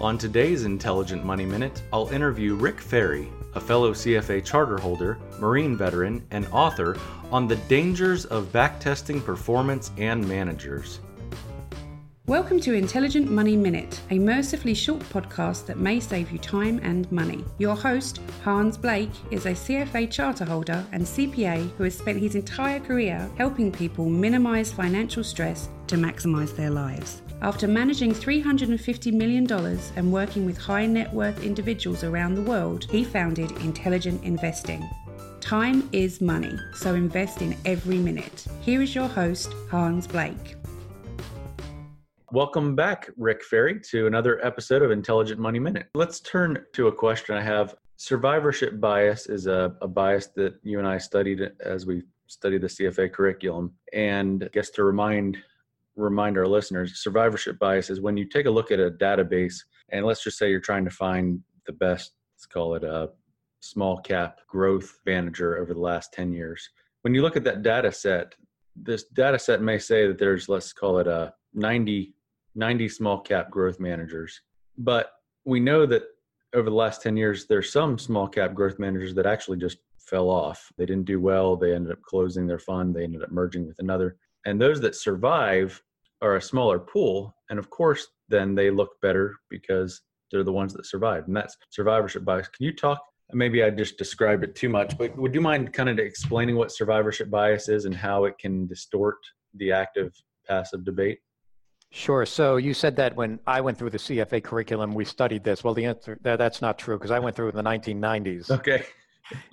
On today's Intelligent Money Minute, I'll interview Rick Ferri, a fellow CFA charter holder, Marine veteran, and author on the dangers of backtesting performance and managers. Welcome to Intelligent Money Minute, a mercifully short podcast that may save you time and money. Your host, Hans Blake, is a CFA charter holder and CPA who has spent his entire career helping people minimize financial stress to maximize their lives. After managing $350 million and working with high net worth individuals around the world, he founded Intelligent Investing. Time is money, so invest in every minute. Here is your host, Hans Blake. Welcome back, Rick Ferri, to another episode of Intelligent Money Minute. Let's turn to a question I have. Survivorship bias is a, a bias that you and I studied as we studied the CFA curriculum. And I guess to remind remind our listeners, survivorship bias is when you take a look at a database and let's just say you're trying to find the best, let's call it a small cap growth manager over the last 10 years. When you look at that data set, this data set may say that there's, let's call it a 90 90 small cap growth managers. But we know that over the last 10 years, there's some small cap growth managers that actually just fell off. They didn't do well. They ended up closing their fund. They ended up merging with another. And those that survive are a smaller pool. And of course, then they look better because they're the ones that survive. And that's survivorship bias. Can you talk? Maybe I just described it too much, but would you mind kind of explaining what survivorship bias is and how it can distort the active passive debate? Sure. So you said that when I went through the CFA curriculum, we studied this. Well, the answer that, that's not true because I went through in the 1990s. Okay.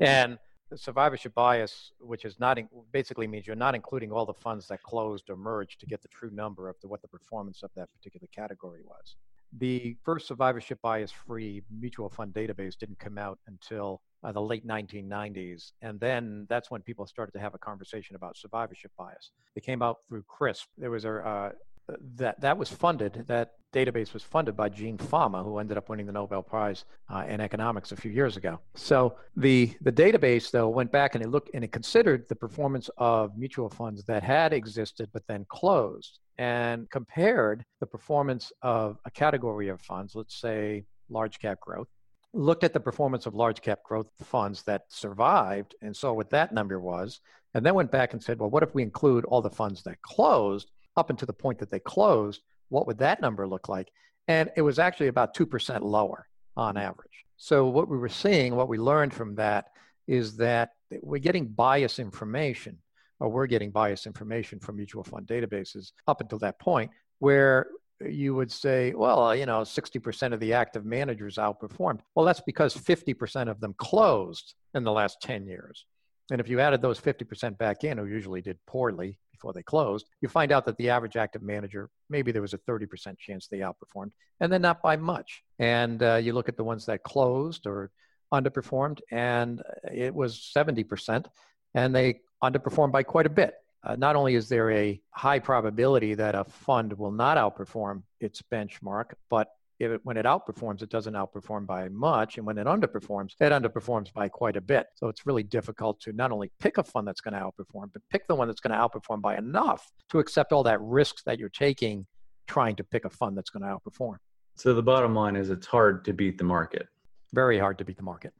and survivorship bias, which is not in, basically means you're not including all the funds that closed or merged to get the true number of the, what the performance of that particular category was. The first survivorship bias free mutual fund database didn't come out until uh, the late 1990s. And then that's when people started to have a conversation about survivorship bias. It came out through CRSP. There was a, uh, that that was funded. That database was funded by Gene Fama, who ended up winning the Nobel Prize uh, in economics a few years ago. So the the database though went back and it looked and it considered the performance of mutual funds that had existed but then closed and compared the performance of a category of funds, let's say large cap growth, looked at the performance of large cap growth funds that survived and saw what that number was, and then went back and said, well, what if we include all the funds that closed? Up until the point that they closed, what would that number look like? And it was actually about 2% lower on average. So, what we were seeing, what we learned from that is that we're getting bias information, or we're getting bias information from mutual fund databases up until that point, where you would say, well, you know, 60% of the active managers outperformed. Well, that's because 50% of them closed in the last 10 years. And if you added those 50% back in, who usually did poorly, before they closed, you find out that the average active manager, maybe there was a 30% chance they outperformed, and then not by much. And uh, you look at the ones that closed or underperformed, and it was 70%, and they underperformed by quite a bit. Uh, not only is there a high probability that a fund will not outperform its benchmark, but it, when it outperforms, it doesn't outperform by much. And when it underperforms, it underperforms by quite a bit. So it's really difficult to not only pick a fund that's going to outperform, but pick the one that's going to outperform by enough to accept all that risks that you're taking trying to pick a fund that's going to outperform. So the bottom line is it's hard to beat the market. Very hard to beat the market.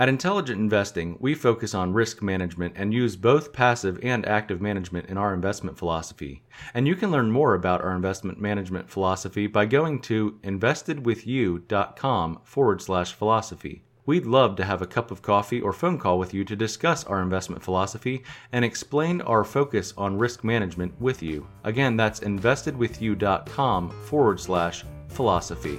At Intelligent Investing, we focus on risk management and use both passive and active management in our investment philosophy. And you can learn more about our investment management philosophy by going to investedwithyou.com forward slash philosophy. We'd love to have a cup of coffee or phone call with you to discuss our investment philosophy and explain our focus on risk management with you. Again, that's investedwithyou.com forward slash philosophy.